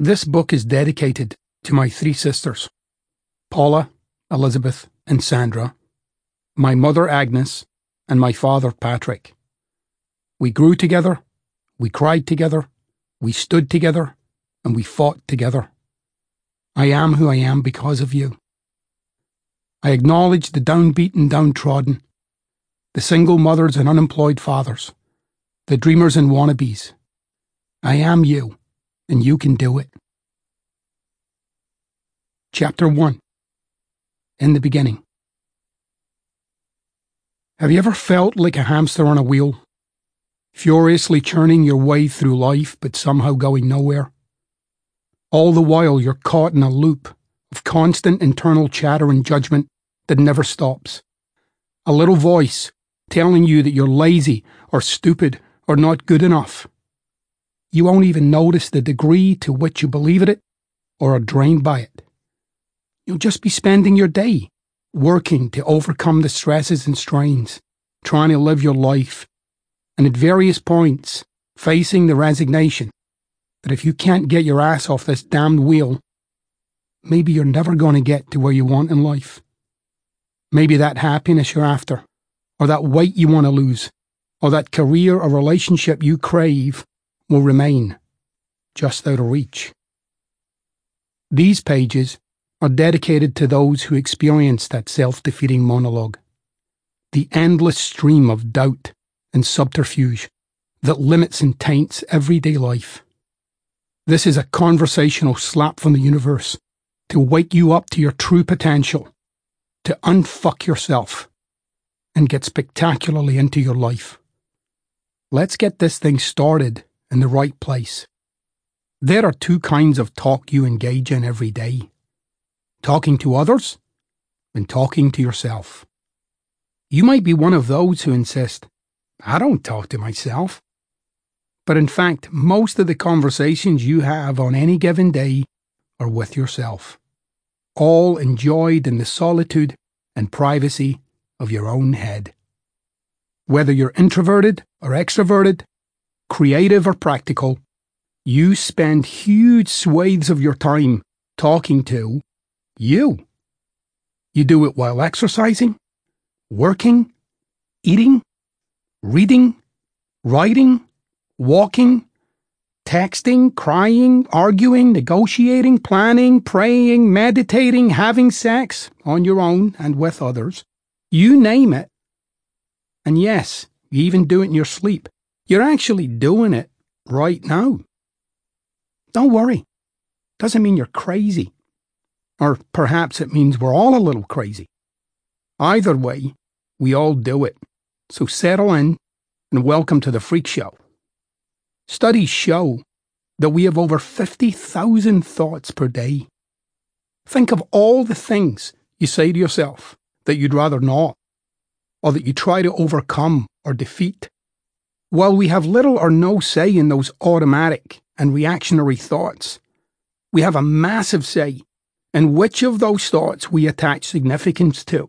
This book is dedicated to my three sisters, Paula, Elizabeth, and Sandra, my mother Agnes, and my father Patrick. We grew together, we cried together, we stood together, and we fought together. I am who I am because of you. I acknowledge the downbeaten, downtrodden, the single mothers and unemployed fathers, the dreamers and wannabes. I am you, and you can do it. Chapter 1 In the Beginning Have you ever felt like a hamster on a wheel, furiously churning your way through life but somehow going nowhere? All the while you're caught in a loop of constant internal chatter and judgment that never stops. A little voice telling you that you're lazy or stupid or not good enough. You won't even notice the degree to which you believe it or are drained by it. You'll just be spending your day working to overcome the stresses and strains, trying to live your life, and at various points facing the resignation that if you can't get your ass off this damned wheel, maybe you're never going to get to where you want in life. Maybe that happiness you're after, or that weight you want to lose, or that career or relationship you crave will remain just out of reach. These pages are dedicated to those who experience that self defeating monologue, the endless stream of doubt and subterfuge that limits and taints everyday life. This is a conversational slap from the universe to wake you up to your true potential, to unfuck yourself, and get spectacularly into your life. Let's get this thing started in the right place. There are two kinds of talk you engage in every day talking to others and talking to yourself. You might be one of those who insist, I don't talk to myself. But in fact, most of the conversations you have on any given day are with yourself, all enjoyed in the solitude and privacy of your own head. Whether you're introverted or extroverted, creative or practical, you spend huge swathes of your time talking to you. You do it while exercising, working, eating, reading, writing, walking, texting, crying, arguing, negotiating, planning, praying, meditating, having sex on your own and with others. You name it. And yes, you even do it in your sleep. You're actually doing it right now. Don't worry. Doesn't mean you're crazy. Or perhaps it means we're all a little crazy. Either way, we all do it. So settle in and welcome to the Freak Show. Studies show that we have over 50,000 thoughts per day. Think of all the things you say to yourself that you'd rather not, or that you try to overcome or defeat. While we have little or no say in those automatic and reactionary thoughts, we have a massive say in which of those thoughts we attach significance to.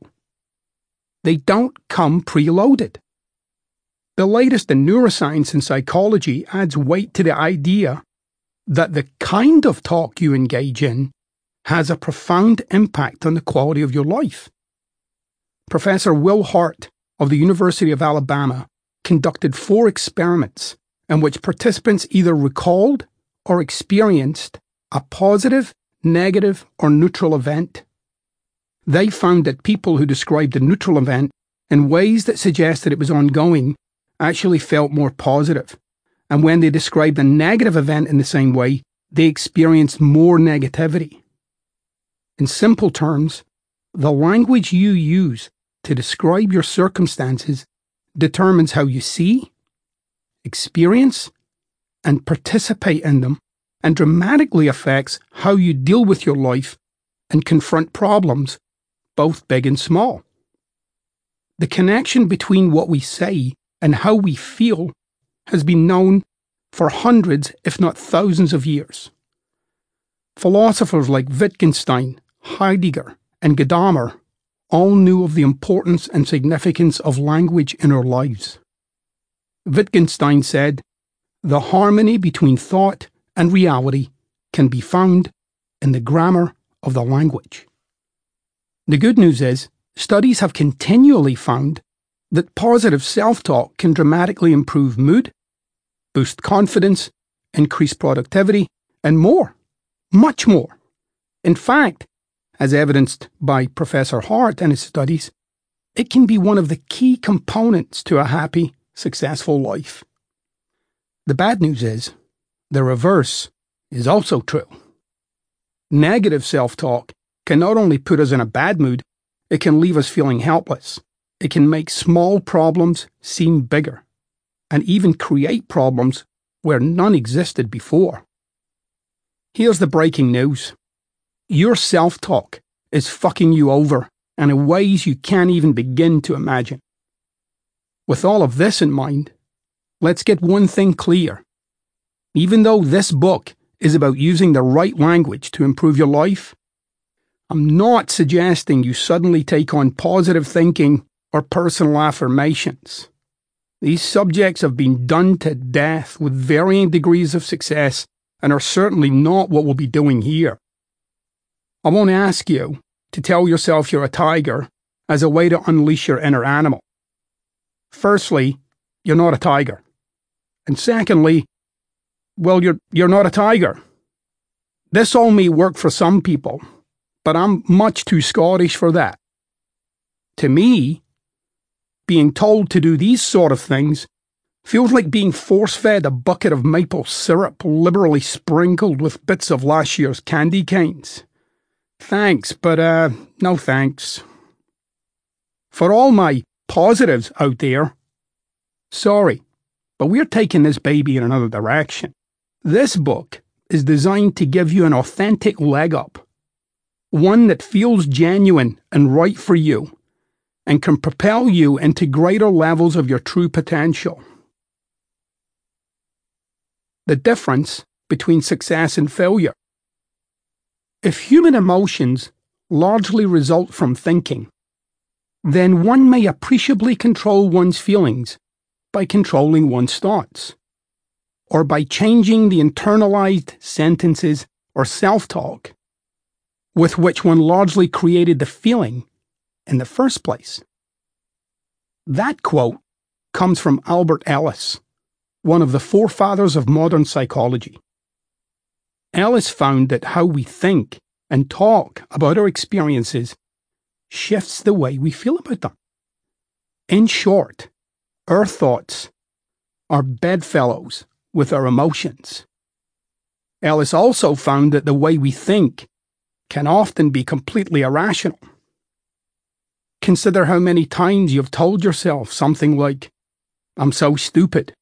They don't come preloaded. The latest in neuroscience and psychology adds weight to the idea that the kind of talk you engage in has a profound impact on the quality of your life. Professor Will Hart of the University of Alabama conducted four experiments in which participants either recalled or experienced a positive, negative, or neutral event. They found that people who described the neutral event in ways that suggested it was ongoing actually felt more positive, and when they described a negative event in the same way, they experienced more negativity. In simple terms, the language you use to describe your circumstances determines how you see, experience, and participate in them, and dramatically affects how you deal with your life and confront problems, both big and small. The connection between what we say and how we feel has been known for hundreds, if not thousands, of years. Philosophers like Wittgenstein, Heidegger, and Gadamer all knew of the importance and significance of language in our lives. Wittgenstein said, The harmony between thought and reality can be found in the grammar of the language. The good news is, studies have continually found that positive self talk can dramatically improve mood, boost confidence, increase productivity, and more. Much more. In fact, as evidenced by Professor Hart and his studies, it can be one of the key components to a happy, successful life. The bad news is, the reverse is also true. Negative self talk can not only put us in a bad mood, it can leave us feeling helpless. It can make small problems seem bigger, and even create problems where none existed before. Here's the breaking news your self talk is fucking you over and in ways you can't even begin to imagine. With all of this in mind, let's get one thing clear. Even though this book is about using the right language to improve your life, I'm not suggesting you suddenly take on positive thinking or personal affirmations. These subjects have been done to death with varying degrees of success and are certainly not what we'll be doing here. I won't ask you to tell yourself you're a tiger as a way to unleash your inner animal. Firstly, you're not a tiger. And secondly, well, you're, you're not a tiger. This all may work for some people, but I'm much too Scottish for that. To me, being told to do these sort of things feels like being force fed a bucket of maple syrup liberally sprinkled with bits of last year's candy canes. Thanks, but uh, no thanks. For all my positives out there, sorry, but we're taking this baby in another direction. This book is designed to give you an authentic leg up, one that feels genuine and right for you, and can propel you into greater levels of your true potential. The difference between success and failure. If human emotions largely result from thinking, then one may appreciably control one's feelings by controlling one's thoughts, or by changing the internalized sentences or self talk with which one largely created the feeling in the first place. That quote comes from Albert Ellis, one of the forefathers of modern psychology. Ellis found that how we think and talk about our experiences shifts the way we feel about them. In short, our thoughts are bedfellows with our emotions. Ellis also found that the way we think can often be completely irrational. Consider how many times you've told yourself something like, I'm so stupid.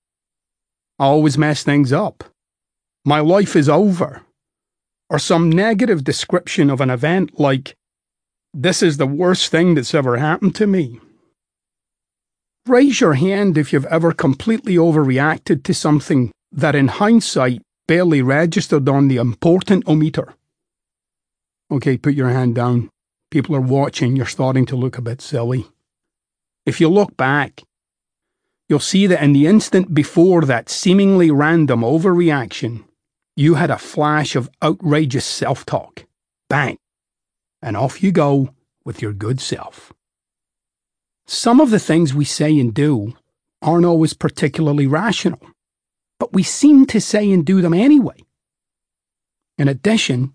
I always mess things up my life is over, or some negative description of an event like, this is the worst thing that's ever happened to me. Raise your hand if you've ever completely overreacted to something that in hindsight barely registered on the important meter. Okay, put your hand down. People are watching, you're starting to look a bit silly. If you look back, you'll see that in the instant before that seemingly random overreaction, you had a flash of outrageous self talk. Bang! And off you go with your good self. Some of the things we say and do aren't always particularly rational, but we seem to say and do them anyway. In addition,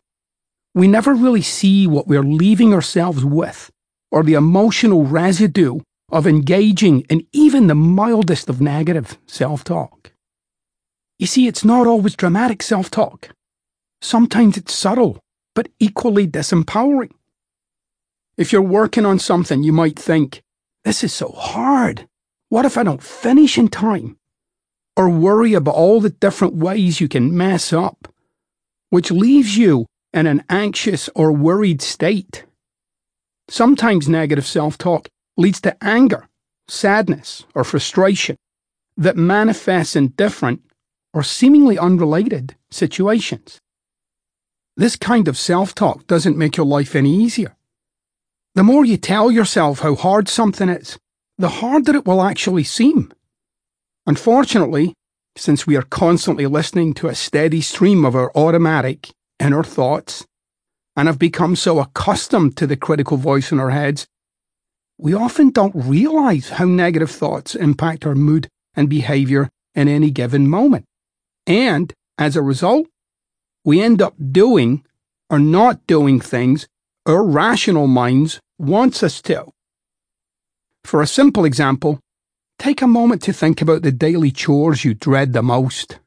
we never really see what we're leaving ourselves with or the emotional residue of engaging in even the mildest of negative self talk. You see, it's not always dramatic self talk. Sometimes it's subtle, but equally disempowering. If you're working on something, you might think, This is so hard. What if I don't finish in time? Or worry about all the different ways you can mess up, which leaves you in an anxious or worried state. Sometimes negative self talk leads to anger, sadness, or frustration that manifests in different or seemingly unrelated situations. This kind of self talk doesn't make your life any easier. The more you tell yourself how hard something is, the harder it will actually seem. Unfortunately, since we are constantly listening to a steady stream of our automatic, inner thoughts and have become so accustomed to the critical voice in our heads, we often don't realize how negative thoughts impact our mood and behavior in any given moment. And as a result, we end up doing or not doing things our rational minds wants us to. For a simple example, take a moment to think about the daily chores you dread the most.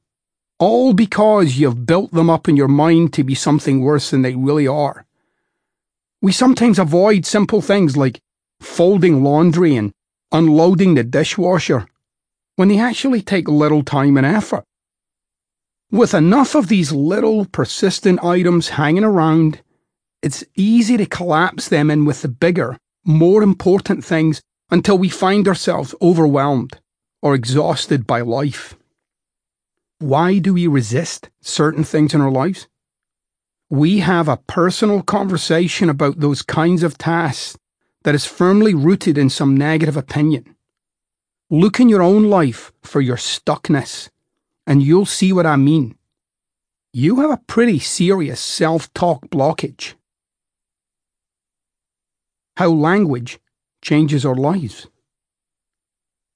All because you've built them up in your mind to be something worse than they really are. We sometimes avoid simple things like folding laundry and unloading the dishwasher when they actually take little time and effort. With enough of these little persistent items hanging around, it's easy to collapse them in with the bigger, more important things until we find ourselves overwhelmed or exhausted by life. Why do we resist certain things in our lives? We have a personal conversation about those kinds of tasks that is firmly rooted in some negative opinion. Look in your own life for your stuckness, and you'll see what I mean. You have a pretty serious self talk blockage. How language changes our lives.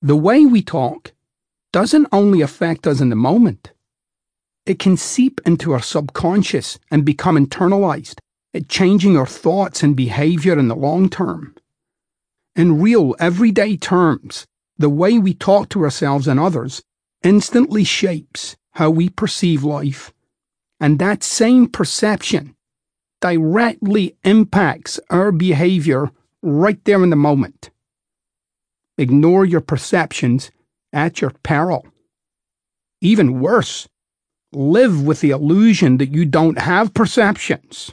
The way we talk doesn't only affect us in the moment, it can seep into our subconscious and become internalized, changing our thoughts and behavior in the long term. In real, everyday terms, the way we talk to ourselves and others instantly shapes how we perceive life, and that same perception directly impacts our behavior right there in the moment. Ignore your perceptions at your peril. Even worse, live with the illusion that you don't have perceptions.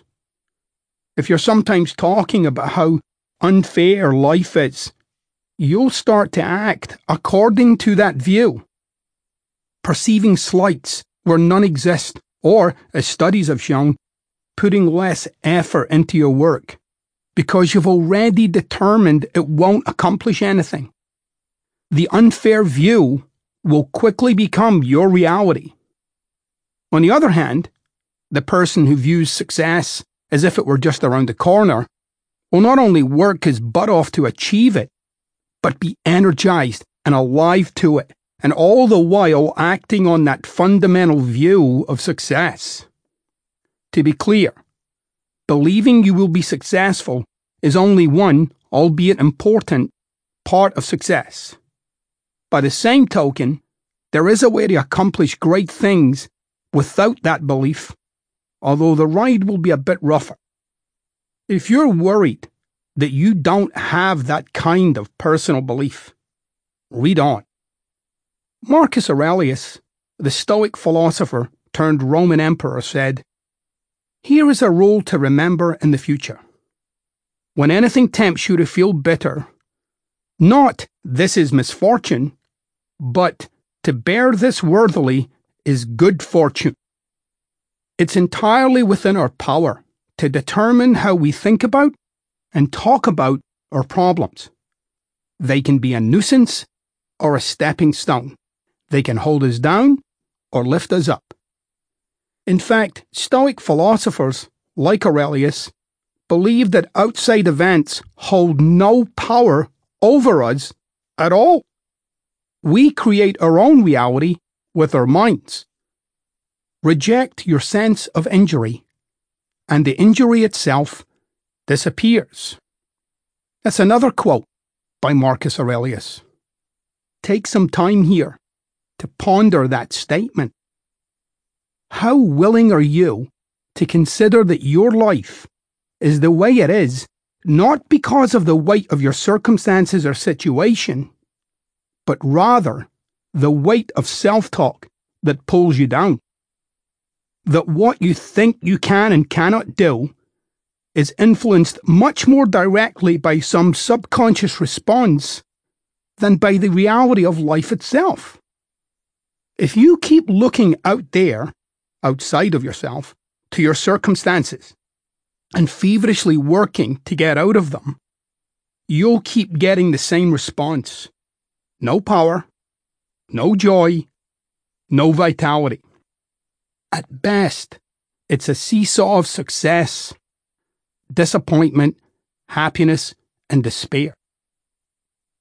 If you're sometimes talking about how unfair life is, you'll start to act according to that view, perceiving slights where none exist, or, as studies have shown, putting less effort into your work because you've already determined it won't accomplish anything. The unfair view will quickly become your reality. On the other hand, the person who views success as if it were just around the corner will not only work his butt off to achieve it, but be energized and alive to it, and all the while acting on that fundamental view of success. To be clear, believing you will be successful is only one, albeit important, part of success. By the same token, there is a way to accomplish great things without that belief, although the ride will be a bit rougher. If you're worried that you don't have that kind of personal belief, read on. Marcus Aurelius, the Stoic philosopher turned Roman emperor, said, here is a rule to remember in the future. When anything tempts you to feel bitter, not this is misfortune, but to bear this worthily is good fortune. It's entirely within our power to determine how we think about and talk about our problems. They can be a nuisance or a stepping stone. They can hold us down or lift us up. In fact, Stoic philosophers, like Aurelius, believe that outside events hold no power over us at all. We create our own reality with our minds. Reject your sense of injury, and the injury itself disappears. That's another quote by Marcus Aurelius. Take some time here to ponder that statement. How willing are you to consider that your life is the way it is, not because of the weight of your circumstances or situation, but rather the weight of self talk that pulls you down? That what you think you can and cannot do is influenced much more directly by some subconscious response than by the reality of life itself. If you keep looking out there outside of yourself to your circumstances and feverishly working to get out of them, you'll keep getting the same response no power, no joy, no vitality. At best, It's a seesaw of success, disappointment, happiness, and despair.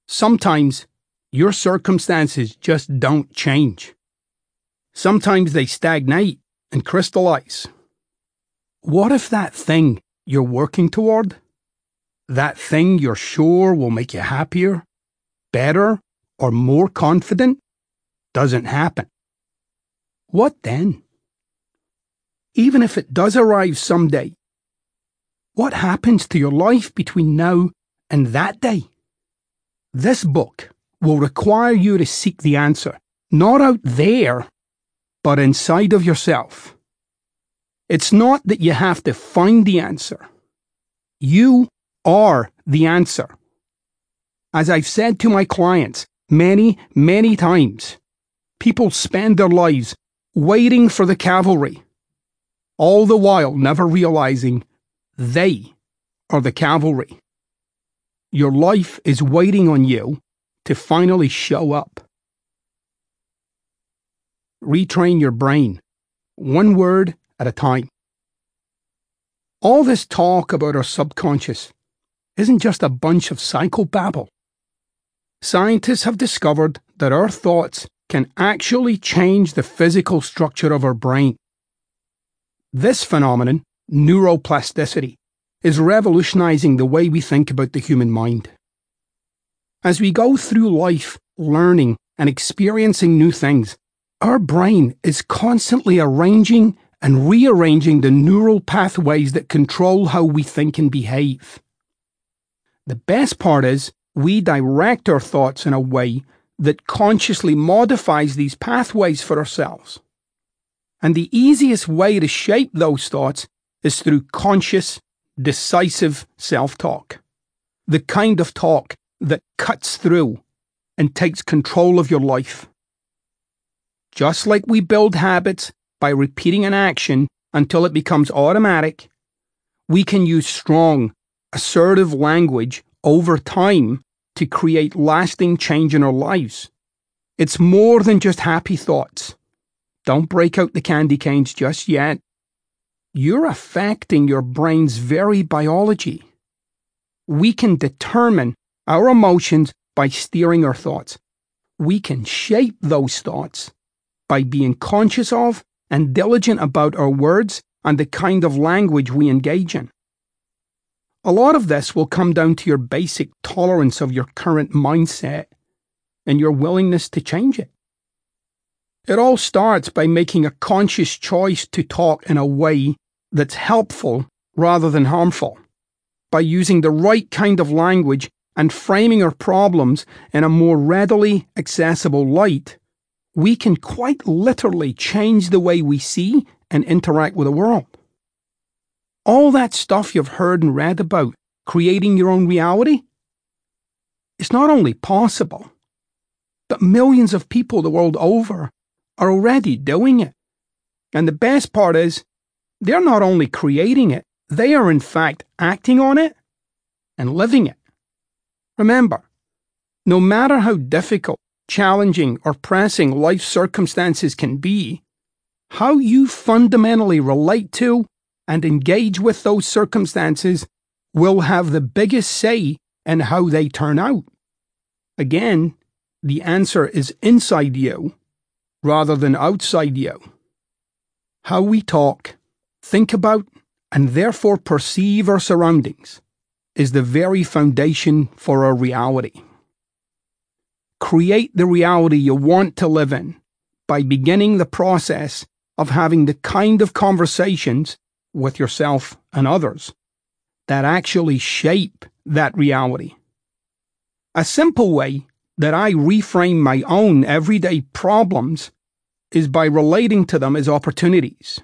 Sometimes your circumstances just don't change. Sometimes they stagnate and crystallize. What if that thing you're working toward, that thing you're sure will make you happier, better, or more confident, doesn't happen? What then? Even if it does arrive someday, what happens to your life between now and that day? This book will require you to seek the answer, not out there, but inside of yourself. It's not that you have to find the answer. You are the answer. As I've said to my clients many, many times, people spend their lives waiting for the cavalry, all the while never realizing they are the cavalry. Your life is waiting on you to finally show up. Retrain your brain, one word at a time. All this talk about our subconscious isn't just a bunch of psychobabble. Scientists have discovered that our thoughts can actually change the physical structure of our brain. This phenomenon, neuroplasticity, is revolutionizing the way we think about the human mind. As we go through life learning and experiencing new things, our brain is constantly arranging and rearranging the neural pathways that control how we think and behave. The best part is we direct our thoughts in a way that consciously modifies these pathways for ourselves. And the easiest way to shape those thoughts is through conscious, decisive self talk. The kind of talk that cuts through and takes control of your life. Just like we build habits by repeating an action until it becomes automatic, we can use strong, assertive language over time to create lasting change in our lives. It's more than just happy thoughts. Don't break out the candy canes just yet. You're affecting your brain's very biology. We can determine our emotions by steering our thoughts. We can shape those thoughts by being conscious of and diligent about our words and the kind of language we engage in. A lot of this will come down to your basic tolerance of your current mindset and your willingness to change it. It all starts by making a conscious choice to talk in a way that's helpful rather than harmful, by using the right kind of language and framing our problems in a more readily accessible light, we can quite literally change the way we see and interact with the world. All that stuff you've heard and read about creating your own reality, it's not only possible, but millions of people the world over are already doing it. And the best part is, they're not only creating it, they are in fact acting on it and living it. Remember, no matter how difficult, challenging, or pressing life circumstances can be, how you fundamentally relate to and engage with those circumstances will have the biggest say in how they turn out. Again, the answer is inside you rather than outside you. How we talk, think about, and therefore perceive our surroundings is the very foundation for our reality. Create the reality you want to live in by beginning the process of having the kind of conversations with yourself and others that actually shape that reality. A simple way that I reframe my own everyday problems is by relating to them as opportunities.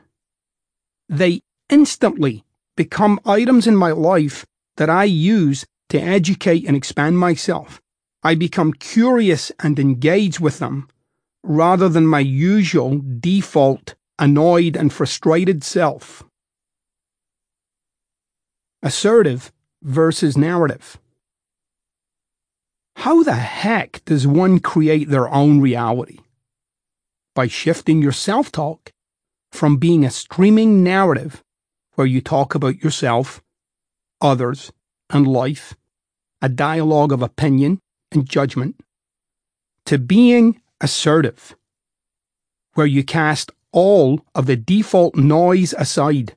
They instantly become items in my life that I use to educate and expand myself. I become curious and engage with them rather than my usual default annoyed and frustrated self. Assertive versus narrative. How the heck does one create their own reality? By shifting your self talk from being a streaming narrative where you talk about yourself, others, and life, a dialogue of opinion and judgment, to being assertive, where you cast all of the default noise aside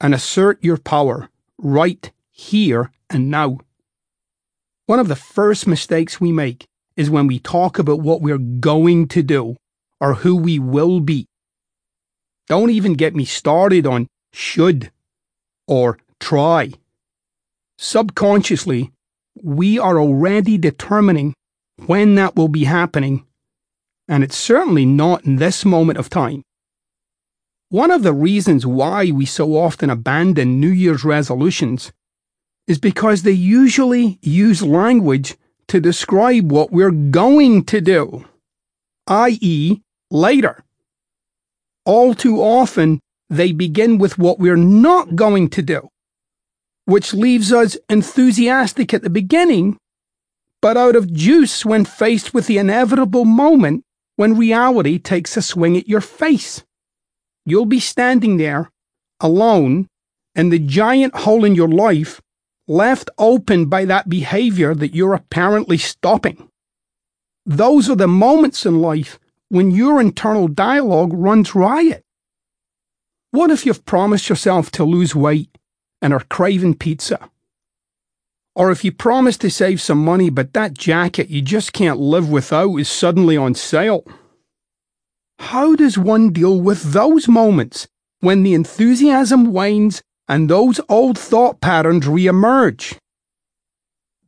and assert your power right here and now. One of the first mistakes we make is when we talk about what we're going to do or who we will be. Don't even get me started on should or try. Subconsciously, we are already determining when that will be happening, and it's certainly not in this moment of time. One of the reasons why we so often abandon New Year's resolutions is because they usually use language to describe what we're going to do, i.e., later. All too often, they begin with what we're not going to do, which leaves us enthusiastic at the beginning, but out of juice when faced with the inevitable moment when reality takes a swing at your face. You'll be standing there, alone, in the giant hole in your life left open by that behavior that you're apparently stopping. Those are the moments in life when your internal dialogue runs riot. What if you've promised yourself to lose weight and are craving pizza? Or if you promise to save some money, but that jacket you just can't live without is suddenly on sale? How does one deal with those moments when the enthusiasm wanes and those old thought patterns reemerge?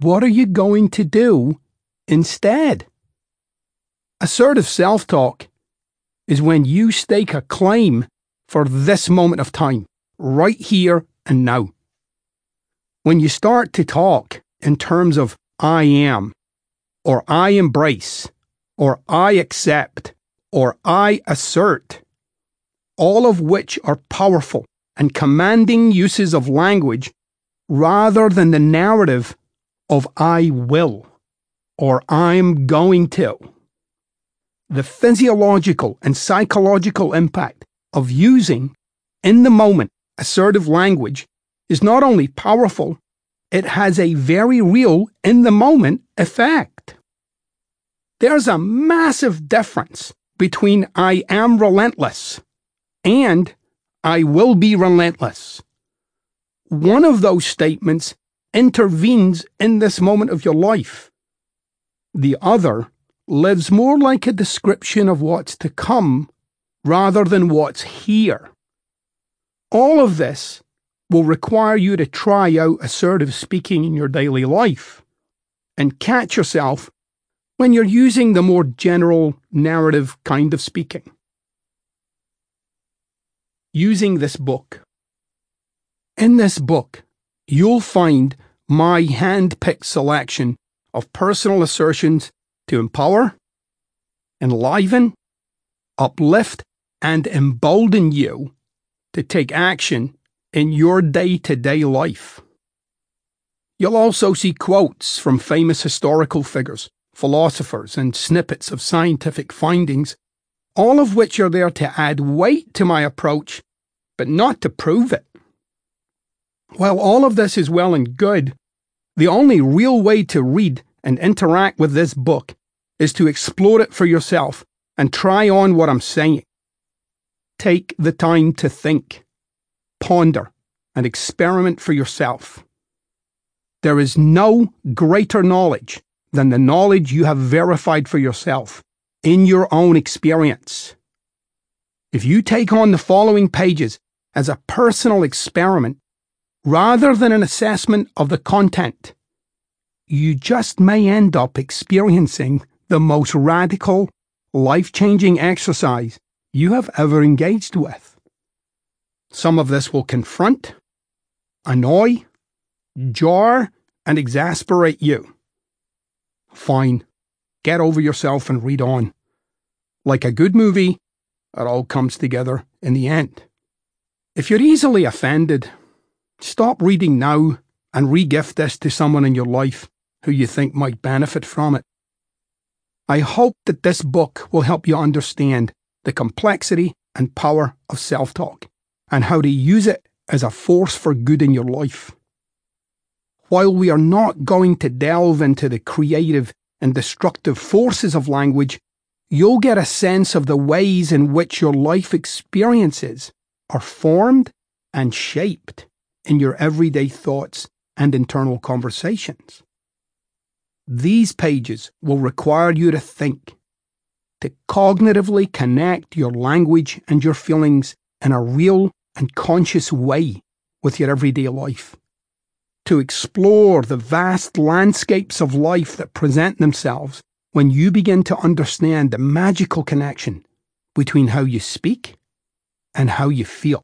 What are you going to do instead? Assertive self talk is when you stake a claim for this moment of time, right here and now. When you start to talk in terms of I am, or I embrace, or I accept, or I assert, all of which are powerful and commanding uses of language rather than the narrative of I will or I'm going to. The physiological and psychological impact of using, in the moment, assertive language is not only powerful, it has a very real, in the moment effect. There's a massive difference between I am relentless and I will be relentless. One of those statements intervenes in this moment of your life. The other lives more like a description of what's to come rather than what's here. All of this will require you to try out assertive speaking in your daily life and catch yourself when you're using the more general narrative kind of speaking. Using this book. In this book, you'll find my hand picked selection of personal assertions to empower, enliven, uplift, and embolden you to take action in your day to day life. You'll also see quotes from famous historical figures philosophers, and snippets of scientific findings, all of which are there to add weight to my approach, but not to prove it. While all of this is well and good, the only real way to read and interact with this book is to explore it for yourself and try on what I'm saying. Take the time to think, ponder, and experiment for yourself. There is no greater knowledge than the knowledge you have verified for yourself in your own experience. If you take on the following pages as a personal experiment rather than an assessment of the content, you just may end up experiencing the most radical, life changing exercise you have ever engaged with. Some of this will confront, annoy, jar, and exasperate you. Fine. Get over yourself and read on. Like a good movie, it all comes together in the end. If you're easily offended, stop reading now and regift this to someone in your life who you think might benefit from it. I hope that this book will help you understand the complexity and power of self talk, and how to use it as a force for good in your life. While we are not going to delve into the creative and destructive forces of language, you'll get a sense of the ways in which your life experiences are formed and shaped in your everyday thoughts and internal conversations. These pages will require you to think, to cognitively connect your language and your feelings in a real and conscious way with your everyday life, to explore the vast landscapes of life that present themselves when you begin to understand the magical connection between how you speak and how you feel.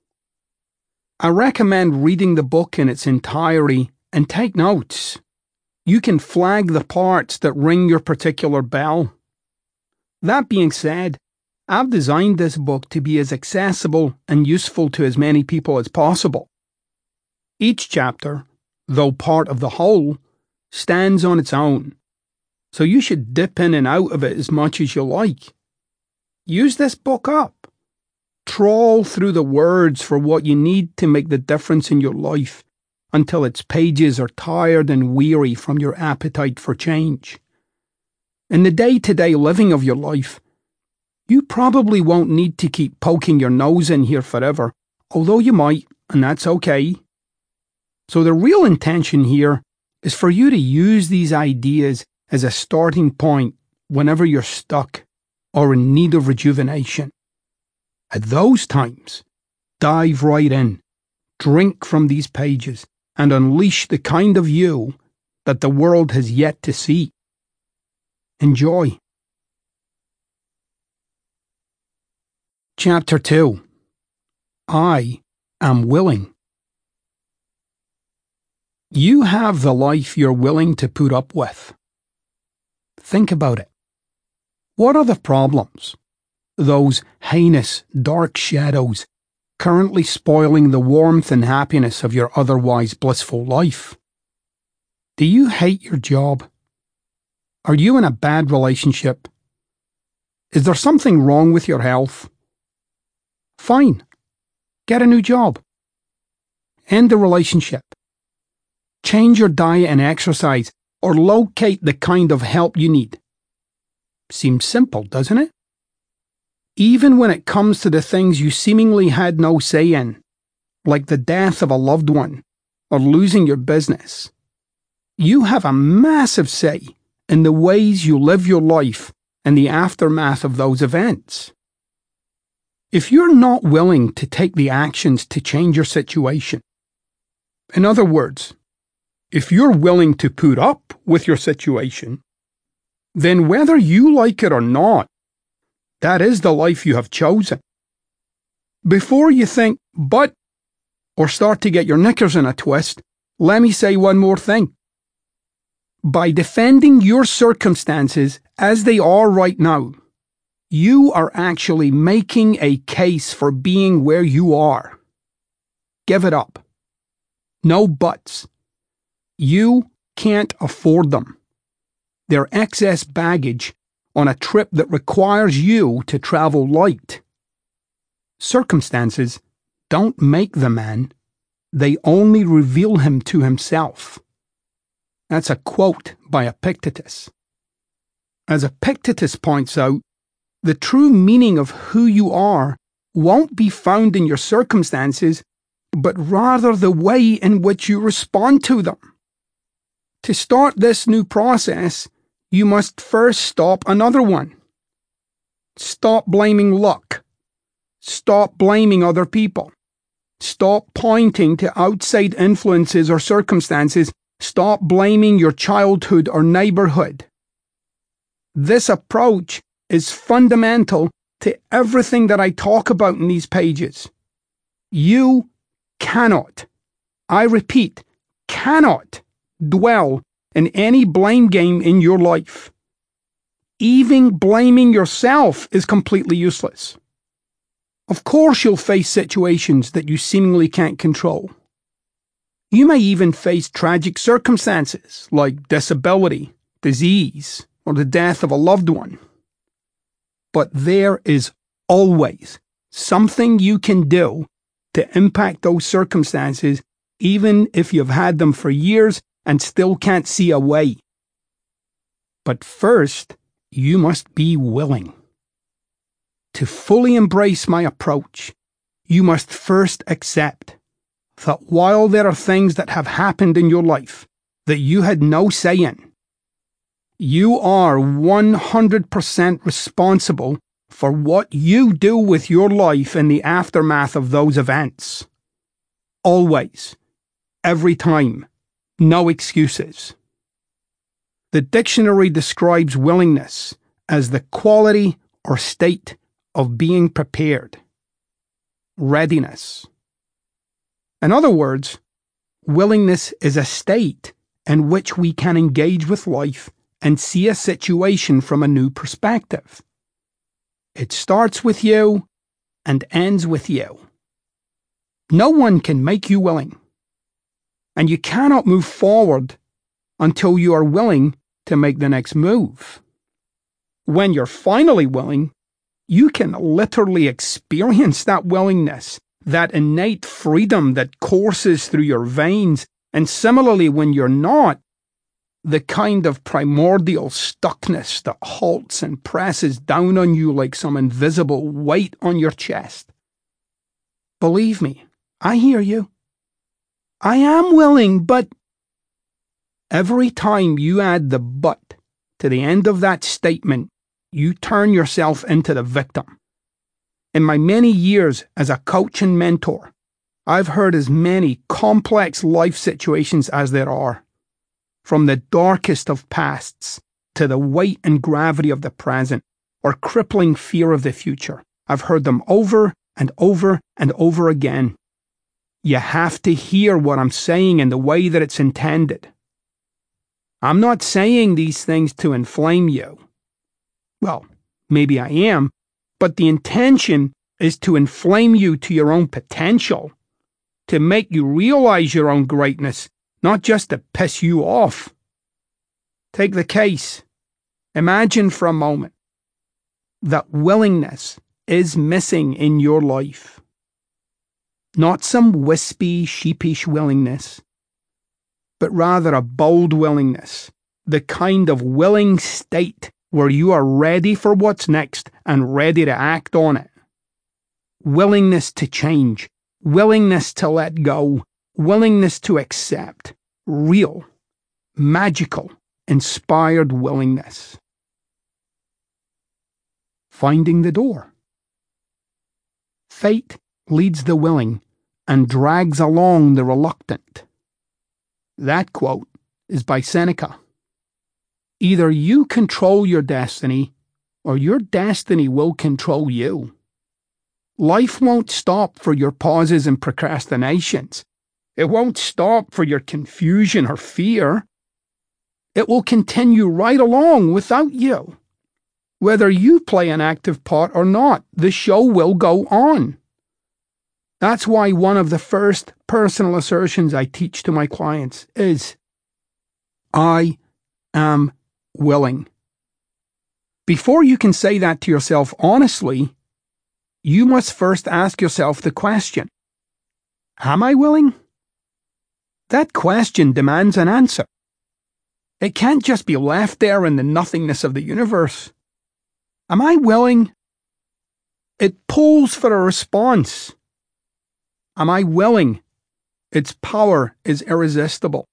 I recommend reading the book in its entirety and take notes. You can flag the parts that ring your particular bell. That being said, I've designed this book to be as accessible and useful to as many people as possible. Each chapter, though part of the whole, stands on its own, so you should dip in and out of it as much as you like. Use this book up. Trawl through the words for what you need to make the difference in your life until its pages are tired and weary from your appetite for change. In the day to day living of your life, you probably won't need to keep poking your nose in here forever, although you might, and that's okay. So the real intention here is for you to use these ideas as a starting point whenever you're stuck or in need of rejuvenation. At those times, dive right in, drink from these pages, and unleash the kind of you that the world has yet to see. Enjoy. Chapter 2 I am willing. You have the life you're willing to put up with. Think about it. What are the problems? Those heinous, dark shadows currently spoiling the warmth and happiness of your otherwise blissful life? Do you hate your job? Are you in a bad relationship? Is there something wrong with your health? Fine. Get a new job. End the relationship. Change your diet and exercise or locate the kind of help you need. Seems simple, doesn't it? even when it comes to the things you seemingly had no say in, like the death of a loved one or losing your business. You have a massive say in the ways you live your life and the aftermath of those events. If you're not willing to take the actions to change your situation, in other words, if you're willing to put up with your situation, then whether you like it or not, that is the life you have chosen. Before you think, but, or start to get your knickers in a twist, let me say one more thing. By defending your circumstances as they are right now, you are actually making a case for being where you are. Give it up. No buts. You can't afford them. They're excess baggage on a trip that requires you to travel light. Circumstances don't make the man, they only reveal him to himself. That's a quote by Epictetus. As Epictetus points out, the true meaning of who you are won't be found in your circumstances, but rather the way in which you respond to them. To start this new process, you must first stop another one. Stop blaming luck. Stop blaming other people. Stop pointing to outside influences or circumstances. Stop blaming your childhood or neighborhood. This approach is fundamental to everything that I talk about in these pages. You cannot, I repeat, cannot dwell in any blame game in your life. Even blaming yourself is completely useless. Of course, you'll face situations that you seemingly can't control. You may even face tragic circumstances like disability, disease, or the death of a loved one. But there is always something you can do to impact those circumstances, even if you've had them for years and still can't see a way. But first, you must be willing. To fully embrace my approach, you must first accept that while there are things that have happened in your life that you had no say in, you are 100% responsible for what you do with your life in the aftermath of those events. Always. Every time. No excuses. The dictionary describes willingness as the quality or state of being prepared. Readiness. In other words, willingness is a state in which we can engage with life and see a situation from a new perspective. It starts with you and ends with you. No one can make you willing. And you cannot move forward until you are willing to make the next move. When you're finally willing, you can literally experience that willingness, that innate freedom that courses through your veins. And similarly, when you're not, the kind of primordial stuckness that halts and presses down on you like some invisible weight on your chest. Believe me, I hear you. I am willing, but. Every time you add the but to the end of that statement, you turn yourself into the victim. In my many years as a coach and mentor, I've heard as many complex life situations as there are from the darkest of pasts to the weight and gravity of the present or crippling fear of the future. I've heard them over and over and over again. You have to hear what I'm saying in the way that it's intended. I'm not saying these things to inflame you. Well, maybe I am, but the intention is to inflame you to your own potential, to make you realize your own greatness not just to piss you off. Take the case. Imagine for a moment that willingness is missing in your life. Not some wispy, sheepish willingness, but rather a bold willingness, the kind of willing state where you are ready for what's next and ready to act on it. Willingness to change, willingness to let go, willingness to accept, real, magical, inspired willingness. Finding the door. Fate leads the willing and drags along the reluctant. That quote is by Seneca. Either you control your destiny, or your destiny will control you. Life won't stop for your pauses and procrastinations. It won't stop for your confusion or fear. It will continue right along without you. Whether you play an active part or not, the show will go on. That's why one of the first personal assertions I teach to my clients is I am willing. Before you can say that to yourself honestly, you must first ask yourself the question Am I willing? That question demands an answer. It can't just be left there in the nothingness of the universe. Am I willing? It pulls for a response. Am I willing? Its power is irresistible.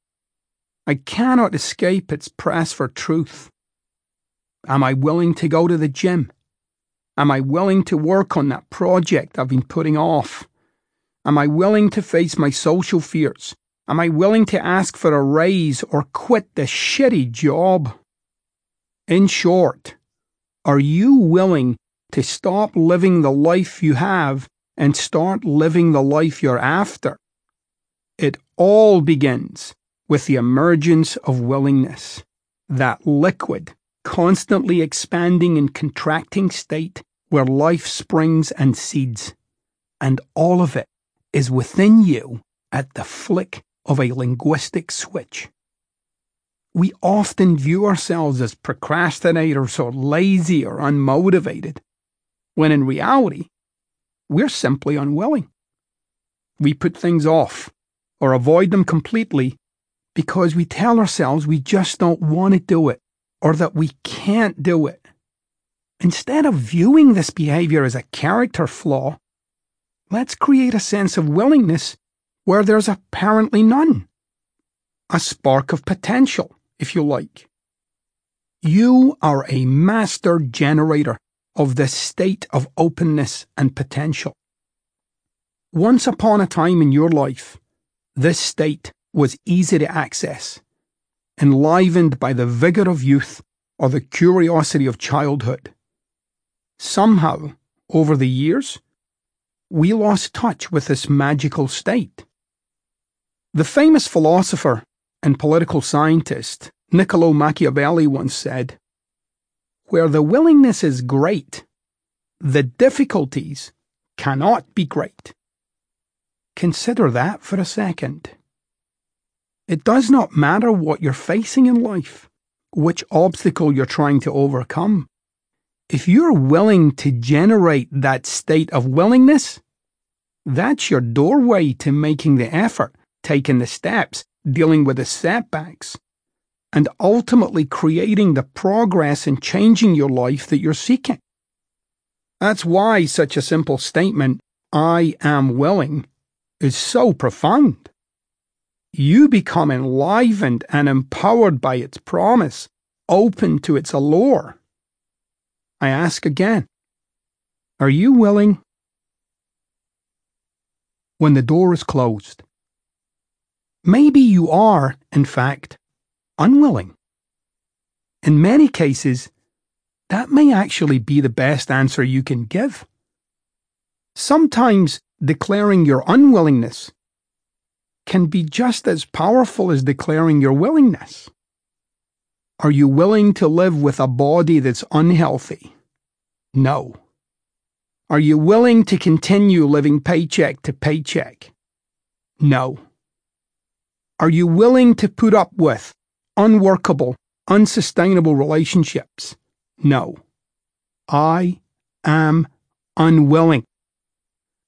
I cannot escape its press for truth. Am I willing to go to the gym? Am I willing to work on that project I've been putting off? Am I willing to face my social fears? Am I willing to ask for a raise or quit the shitty job? In short, are you willing to stop living the life you have and start living the life you're after? It all begins with the emergence of willingness, that liquid, constantly expanding and contracting state where life springs and seeds. And all of it is within you at the flick of a linguistic switch. We often view ourselves as procrastinators or lazy or unmotivated, when in reality, we're simply unwilling. We put things off or avoid them completely because we tell ourselves we just don't want to do it or that we can't do it. Instead of viewing this behavior as a character flaw, let's create a sense of willingness where there's apparently none. A spark of potential, if you like. You are a master generator of this state of openness and potential. Once upon a time in your life, this state was easy to access, enlivened by the vigour of youth or the curiosity of childhood. Somehow, over the years, we lost touch with this magical state. The famous philosopher and political scientist Niccolo Machiavelli once said, Where the willingness is great, the difficulties cannot be great. Consider that for a second. It does not matter what you're facing in life, which obstacle you're trying to overcome. If you're willing to generate that state of willingness, that's your doorway to making the effort, taking the steps, dealing with the setbacks, and ultimately creating the progress and changing your life that you're seeking. That's why such a simple statement, I am willing, is so profound. You become enlivened and empowered by its promise, open to its allure. I ask again, are you willing? When the door is closed, maybe you are, in fact, unwilling. In many cases, that may actually be the best answer you can give. Sometimes declaring your unwillingness can be just as powerful as declaring your willingness. Are you willing to live with a body that's unhealthy? No. Are you willing to continue living paycheck to paycheck? No. Are you willing to put up with unworkable, unsustainable relationships? No. I am unwilling.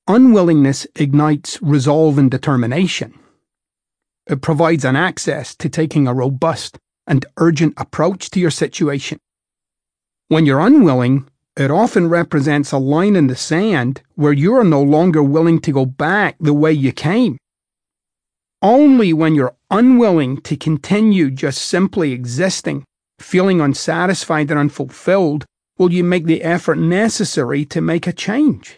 Unwillingness ignites resolve and determination. It provides an access to taking a robust and urgent approach to your situation. When you're unwilling, it often represents a line in the sand where you are no longer willing to go back the way you came. Only when you're unwilling to continue just simply existing, feeling unsatisfied and unfulfilled, will you make the effort necessary to make a change.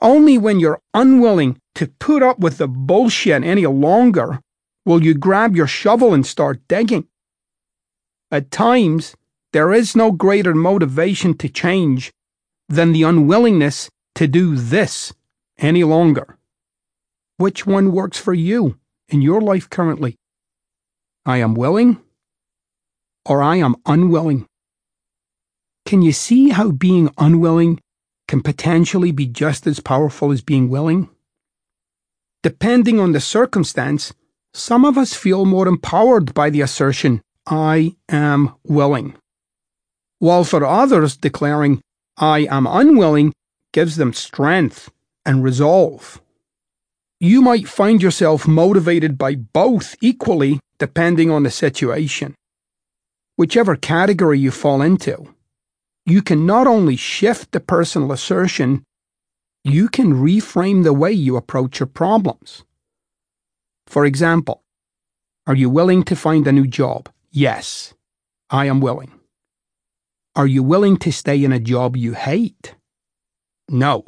Only when you're unwilling to put up with the bullshit any longer will you grab your shovel and start digging. At times, there is no greater motivation to change than the unwillingness to do this any longer. Which one works for you in your life currently? I am willing or I am unwilling. Can you see how being unwilling can potentially be just as powerful as being willing? Depending on the circumstance, some of us feel more empowered by the assertion, I am willing. While for others, declaring, I am unwilling gives them strength and resolve. You might find yourself motivated by both equally depending on the situation. Whichever category you fall into, you can not only shift the personal assertion, you can reframe the way you approach your problems. For example, are you willing to find a new job? Yes, I am willing. Are you willing to stay in a job you hate? No,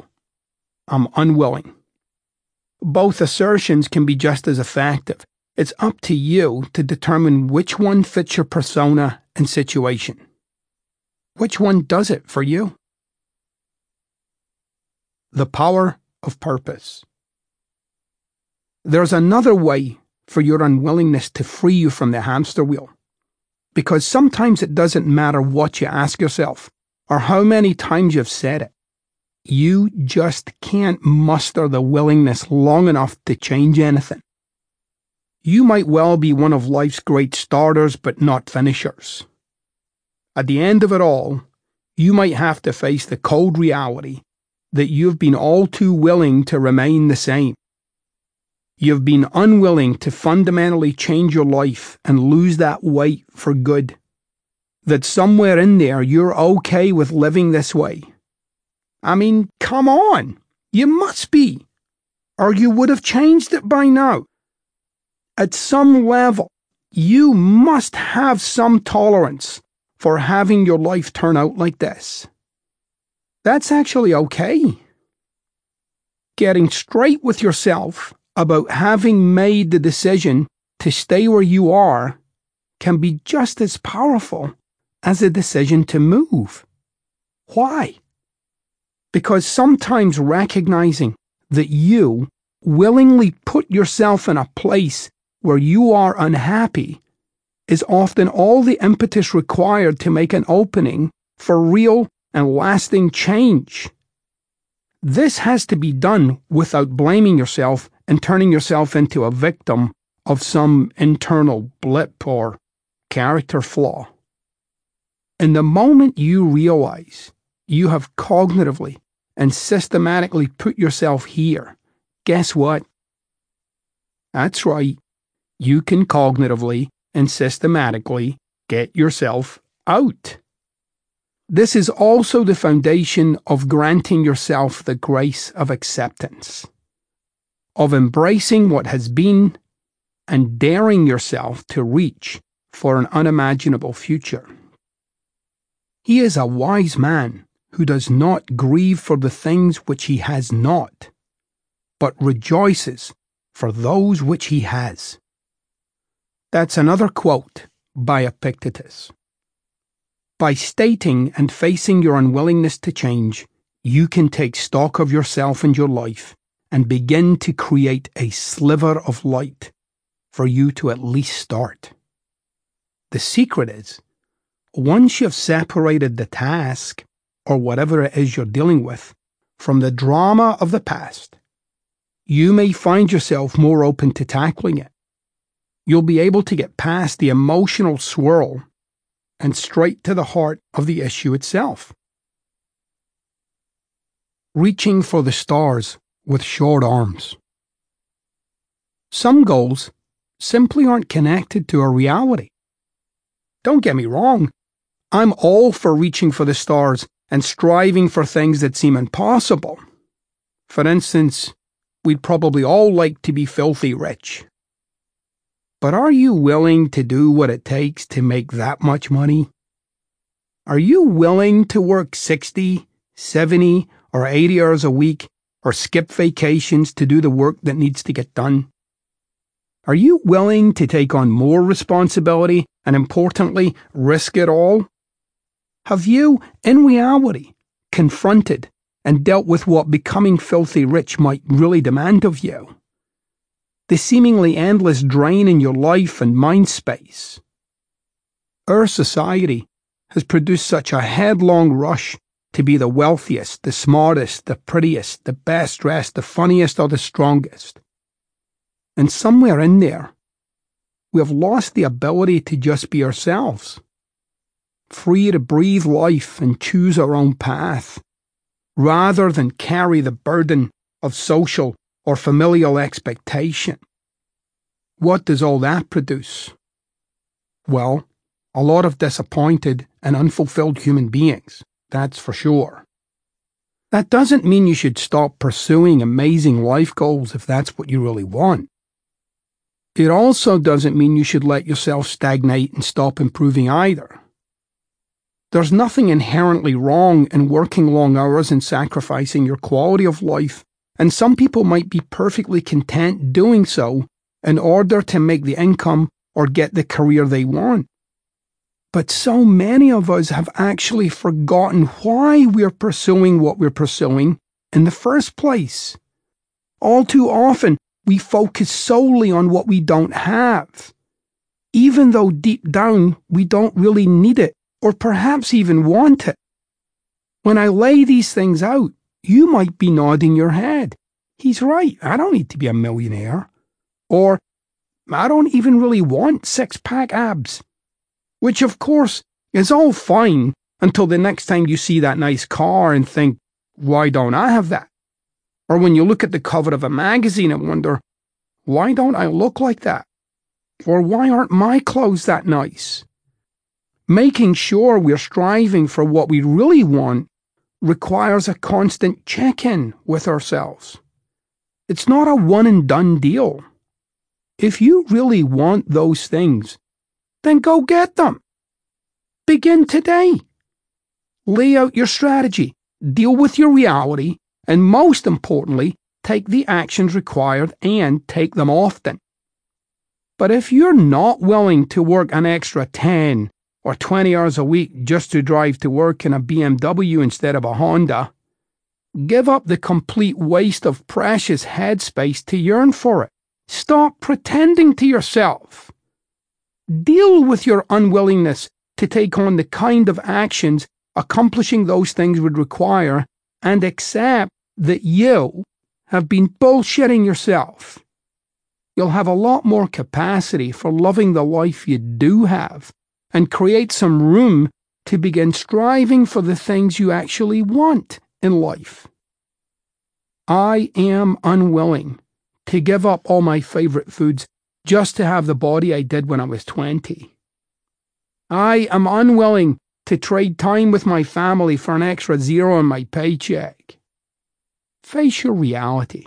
I'm unwilling. Both assertions can be just as effective. It's up to you to determine which one fits your persona and situation. Which one does it for you? The power of purpose. There's another way for your unwillingness to free you from the hamster wheel. Because sometimes it doesn't matter what you ask yourself or how many times you've said it. You just can't muster the willingness long enough to change anything. You might well be one of life's great starters, but not finishers. At the end of it all, you might have to face the cold reality that you've been all too willing to remain the same. You've been unwilling to fundamentally change your life and lose that weight for good. That somewhere in there you're okay with living this way. I mean, come on. You must be. Or you would have changed it by now. At some level, you must have some tolerance for having your life turn out like this. That's actually okay. Getting straight with yourself about having made the decision to stay where you are can be just as powerful as a decision to move. Why? Because sometimes recognizing that you willingly put yourself in a place where you are unhappy is often all the impetus required to make an opening for real and lasting change. This has to be done without blaming yourself and turning yourself into a victim of some internal blip or character flaw. In the moment you realize you have cognitively and systematically put yourself here, guess what? That's right, you can cognitively and systematically get yourself out. This is also the foundation of granting yourself the grace of acceptance, of embracing what has been and daring yourself to reach for an unimaginable future. He is a wise man who does not grieve for the things which he has not, but rejoices for those which he has. That's another quote by Epictetus. By stating and facing your unwillingness to change, you can take stock of yourself and your life and begin to create a sliver of light for you to at least start. The secret is, once you've separated the task, or whatever it is you're dealing with, from the drama of the past, you may find yourself more open to tackling it you'll be able to get past the emotional swirl and straight to the heart of the issue itself. Reaching for the stars with short arms. Some goals simply aren't connected to a reality. Don't get me wrong, I'm all for reaching for the stars and striving for things that seem impossible. For instance, we'd probably all like to be filthy rich. But are you willing to do what it takes to make that much money? Are you willing to work 60, 70, or 80 hours a week or skip vacations to do the work that needs to get done? Are you willing to take on more responsibility and, importantly, risk it all? Have you, in reality, confronted and dealt with what becoming filthy rich might really demand of you? The seemingly endless drain in your life and mind space. Our society has produced such a headlong rush to be the wealthiest, the smartest, the prettiest, the best dressed, the funniest, or the strongest. And somewhere in there, we have lost the ability to just be ourselves, free to breathe life and choose our own path, rather than carry the burden of social or familial expectation. What does all that produce? Well, a lot of disappointed and unfulfilled human beings, that's for sure. That doesn't mean you should stop pursuing amazing life goals if that's what you really want. It also doesn't mean you should let yourself stagnate and stop improving either. There's nothing inherently wrong in working long hours and sacrificing your quality of life and some people might be perfectly content doing so in order to make the income or get the career they want. But so many of us have actually forgotten why we're pursuing what we're pursuing in the first place. All too often, we focus solely on what we don't have, even though deep down we don't really need it or perhaps even want it. When I lay these things out, you might be nodding your head. He's right. I don't need to be a millionaire. Or, I don't even really want six pack abs. Which, of course, is all fine until the next time you see that nice car and think, why don't I have that? Or when you look at the cover of a magazine and wonder, why don't I look like that? Or why aren't my clothes that nice? Making sure we're striving for what we really want requires a constant check in with ourselves. It's not a one and done deal. If you really want those things, then go get them. Begin today. Lay out your strategy, deal with your reality, and most importantly, take the actions required and take them often. But if you're not willing to work an extra 10 or 20 hours a week just to drive to work in a BMW instead of a Honda, give up the complete waste of precious headspace to yearn for it. Stop pretending to yourself. Deal with your unwillingness to take on the kind of actions accomplishing those things would require and accept that you have been bullshitting yourself. You'll have a lot more capacity for loving the life you do have and create some room to begin striving for the things you actually want in life. I am unwilling to give up all my favourite foods just to have the body I did when I was 20. I am unwilling to trade time with my family for an extra zero in my paycheck. Face your reality.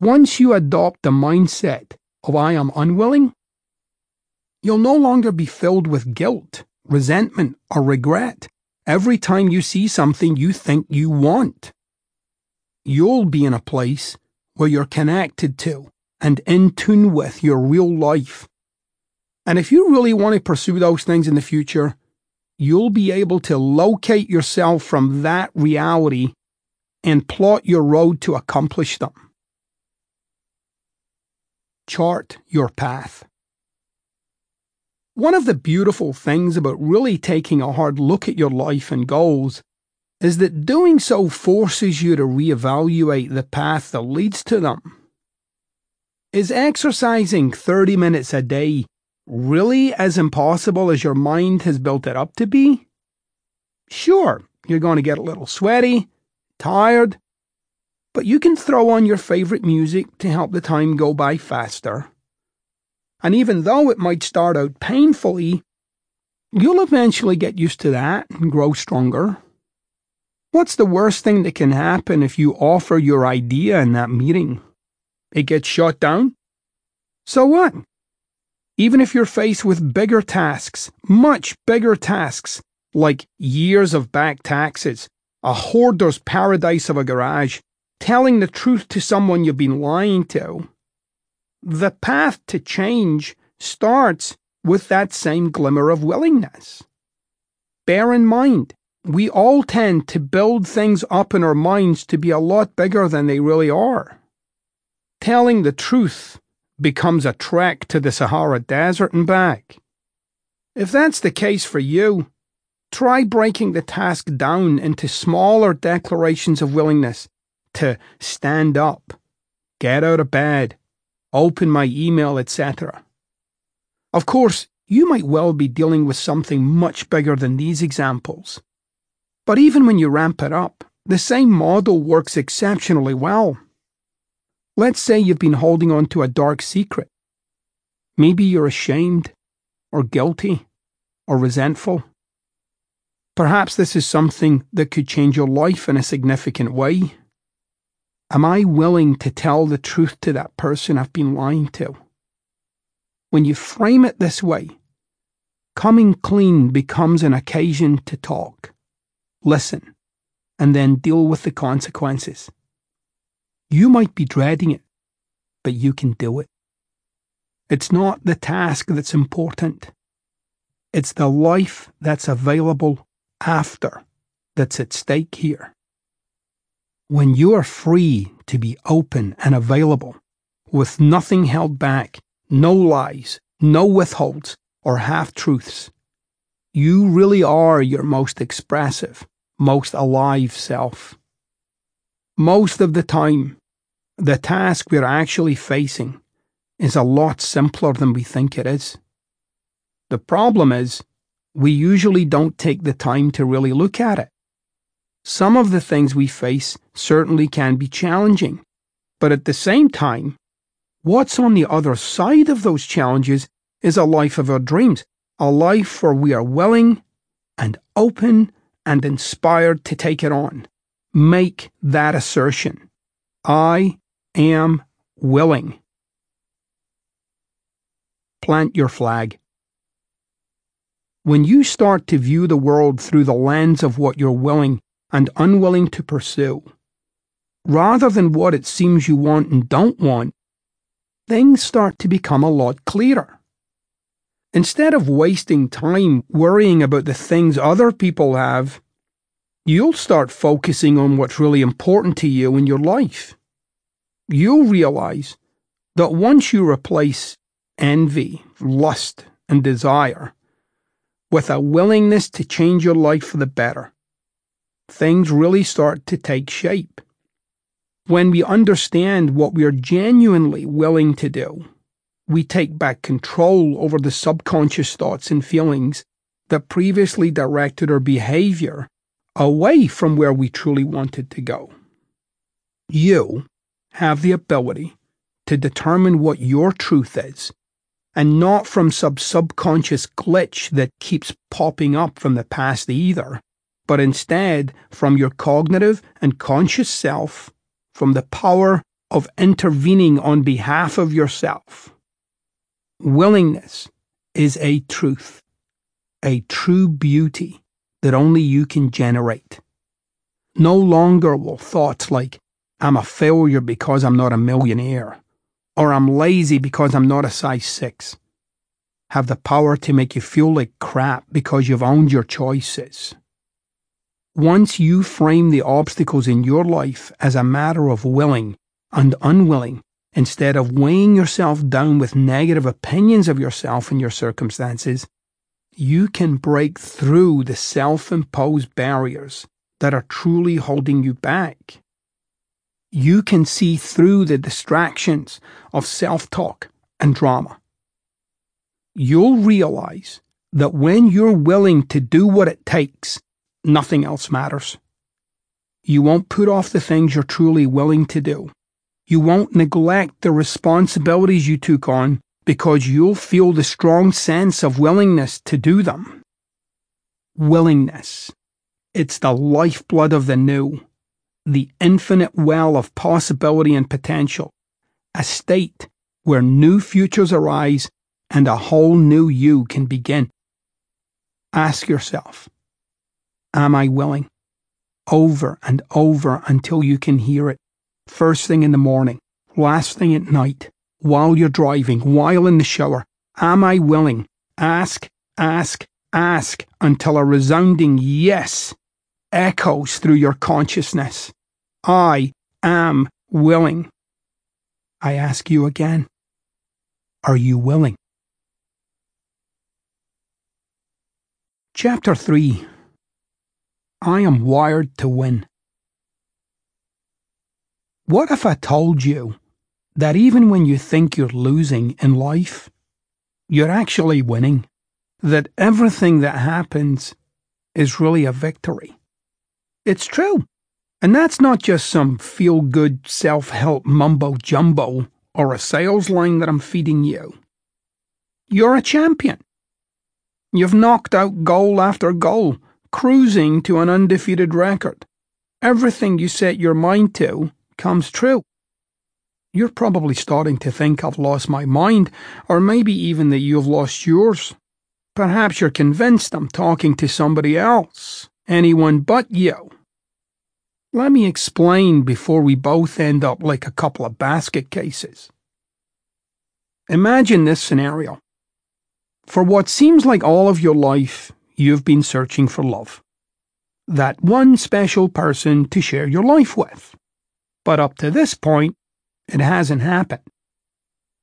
Once you adopt the mindset of I am unwilling, you'll no longer be filled with guilt, resentment, or regret every time you see something you think you want. You'll be in a place where you're connected to and in tune with your real life. And if you really want to pursue those things in the future, you'll be able to locate yourself from that reality and plot your road to accomplish them. Chart your path. One of the beautiful things about really taking a hard look at your life and goals is that doing so forces you to reevaluate the path that leads to them. Is exercising 30 minutes a day really as impossible as your mind has built it up to be? Sure, you're going to get a little sweaty, tired, but you can throw on your favourite music to help the time go by faster. And even though it might start out painfully, you'll eventually get used to that and grow stronger. What's the worst thing that can happen if you offer your idea in that meeting? It gets shot down? So what? Even if you're faced with bigger tasks, much bigger tasks, like years of back taxes, a hoarder's paradise of a garage, telling the truth to someone you've been lying to, the path to change starts with that same glimmer of willingness. Bear in mind, we all tend to build things up in our minds to be a lot bigger than they really are. Telling the truth becomes a trek to the Sahara Desert and back. If that's the case for you, try breaking the task down into smaller declarations of willingness to stand up, get out of bed, open my email, etc. Of course, you might well be dealing with something much bigger than these examples. But even when you ramp it up, the same model works exceptionally well. Let's say you've been holding on to a dark secret. Maybe you're ashamed, or guilty, or resentful. Perhaps this is something that could change your life in a significant way. Am I willing to tell the truth to that person I've been lying to? When you frame it this way, coming clean becomes an occasion to talk, listen, and then deal with the consequences. You might be dreading it, but you can do it. It's not the task that's important, it's the life that's available after that's at stake here. When you are free to be open and available, with nothing held back, no lies, no withholds, or half truths, you really are your most expressive, most alive self. Most of the time, the task we're actually facing is a lot simpler than we think it is. The problem is, we usually don't take the time to really look at it. Some of the things we face certainly can be challenging. But at the same time, what's on the other side of those challenges is a life of our dreams, a life where we are willing and open and inspired to take it on. Make that assertion. I am willing. Plant your flag. When you start to view the world through the lens of what you're willing and unwilling to pursue, rather than what it seems you want and don't want, things start to become a lot clearer. Instead of wasting time worrying about the things other people have, you'll start focusing on what's really important to you in your life. You'll realize that once you replace envy, lust, and desire with a willingness to change your life for the better, things really start to take shape. When we understand what we are genuinely willing to do, we take back control over the subconscious thoughts and feelings that previously directed our behavior away from where we truly wanted to go. You have the ability to determine what your truth is, and not from some subconscious glitch that keeps popping up from the past either, but instead from your cognitive and conscious self, from the power of intervening on behalf of yourself. Willingness is a truth, a true beauty that only you can generate. No longer will thoughts like, I'm a failure because I'm not a millionaire, or I'm lazy because I'm not a size 6, have the power to make you feel like crap because you've owned your choices. Once you frame the obstacles in your life as a matter of willing and unwilling, instead of weighing yourself down with negative opinions of yourself and your circumstances, you can break through the self imposed barriers that are truly holding you back. You can see through the distractions of self talk and drama. You'll realize that when you're willing to do what it takes, nothing else matters. You won't put off the things you're truly willing to do. You won't neglect the responsibilities you took on because you'll feel the strong sense of willingness to do them. Willingness. It's the lifeblood of the new, the infinite well of possibility and potential, a state where new futures arise and a whole new you can begin. Ask yourself, Am I willing? Over and over until you can hear it. First thing in the morning, last thing at night while you're driving, while in the shower. Am I willing? Ask, ask, ask until a resounding yes echoes through your consciousness. I am willing. I ask you again, are you willing? Chapter 3 I am wired to win. What if I told you that even when you think you're losing in life, you're actually winning. That everything that happens is really a victory. It's true. And that's not just some feel good self help mumbo jumbo or a sales line that I'm feeding you. You're a champion. You've knocked out goal after goal, cruising to an undefeated record. Everything you set your mind to comes true. You're probably starting to think I've lost my mind, or maybe even that you've lost yours. Perhaps you're convinced I'm talking to somebody else, anyone but you. Let me explain before we both end up like a couple of basket cases. Imagine this scenario. For what seems like all of your life, you've been searching for love. That one special person to share your life with. But up to this point, it hasn't happened.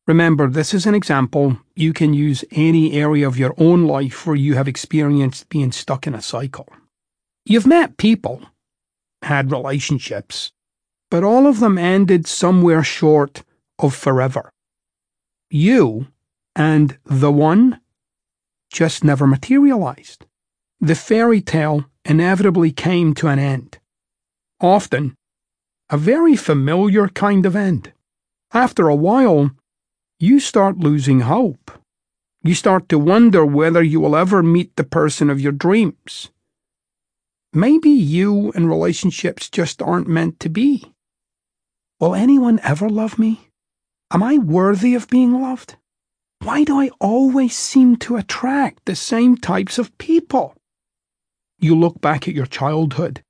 Remember, this is an example. You can use any area of your own life where you have experienced being stuck in a cycle. You've met people, had relationships, but all of them ended somewhere short of forever. You and the one just never materialized. The fairy tale inevitably came to an end. Often, a very familiar kind of end. After a while, you start losing hope. You start to wonder whether you will ever meet the person of your dreams. Maybe you and relationships just aren't meant to be. Will anyone ever love me? Am I worthy of being loved? Why do I always seem to attract the same types of people? You look back at your childhood,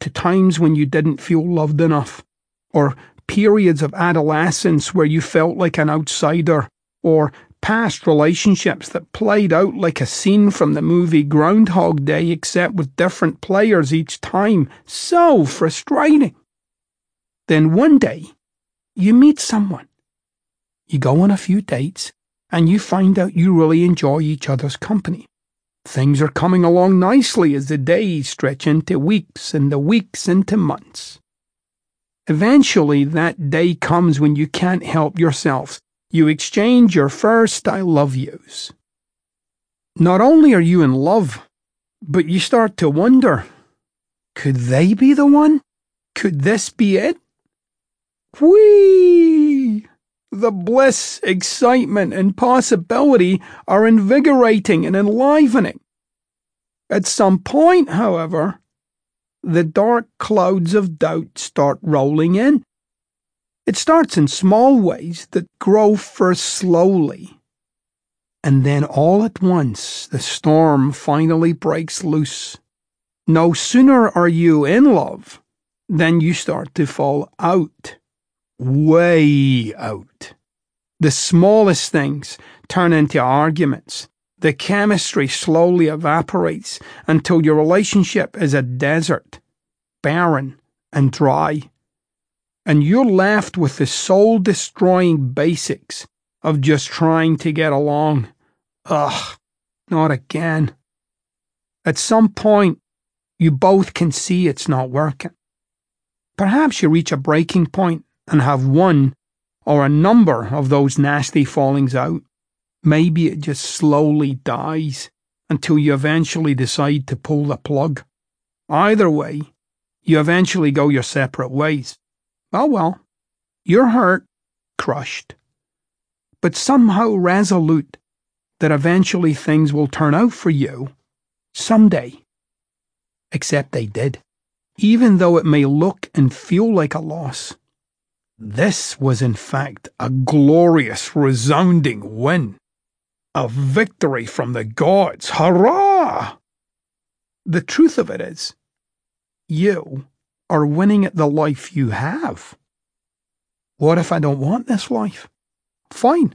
to times when you didn't feel loved enough, or periods of adolescence where you felt like an outsider, or past relationships that played out like a scene from the movie Groundhog Day, except with different players each time. So frustrating. Then one day, you meet someone. You go on a few dates, and you find out you really enjoy each other's company. Things are coming along nicely as the days stretch into weeks and the weeks into months. Eventually, that day comes when you can't help yourself. You exchange your first I love yous. Not only are you in love, but you start to wonder could they be the one? Could this be it? Whee! The bliss, excitement, and possibility are invigorating and enlivening. At some point, however, the dark clouds of doubt start rolling in. It starts in small ways that grow first slowly. And then all at once, the storm finally breaks loose. No sooner are you in love than you start to fall out way out. The smallest things turn into arguments. The chemistry slowly evaporates until your relationship is a desert, barren and dry. And you're left with the soul destroying basics of just trying to get along. Ugh, not again. At some point, you both can see it's not working. Perhaps you reach a breaking point and have one or a number of those nasty fallings out, maybe it just slowly dies until you eventually decide to pull the plug. Either way, you eventually go your separate ways. Oh well, you're hurt, crushed, but somehow resolute that eventually things will turn out for you someday. Except they did, even though it may look and feel like a loss. This was, in fact, a glorious, resounding win. A victory from the gods. Hurrah! The truth of it is, you are winning at the life you have. What if I don't want this life? Fine,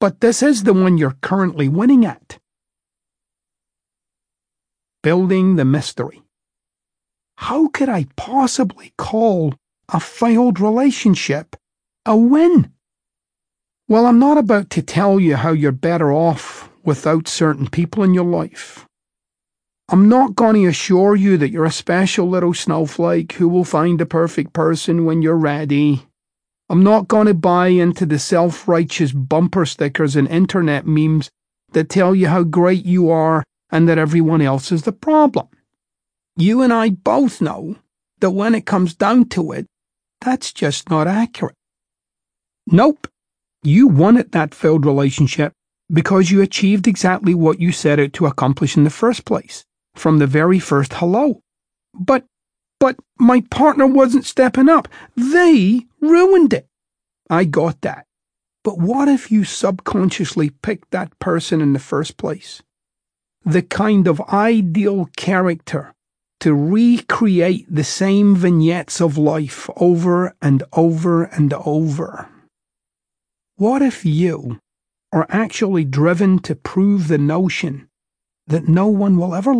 but this is the one you're currently winning at. Building the mystery. How could I possibly call a failed relationship a win. Well, I'm not about to tell you how you're better off without certain people in your life. I'm not going to assure you that you're a special little snowflake who will find the perfect person when you're ready. I'm not going to buy into the self righteous bumper stickers and internet memes that tell you how great you are and that everyone else is the problem. You and I both know that when it comes down to it, that's just not accurate. Nope. You at that failed relationship because you achieved exactly what you set out to accomplish in the first place, from the very first hello. But, but my partner wasn't stepping up. They ruined it. I got that. But what if you subconsciously picked that person in the first place? The kind of ideal character to recreate the same vignettes of life over and over and over. What if you are actually driven to prove the notion that no one will ever love?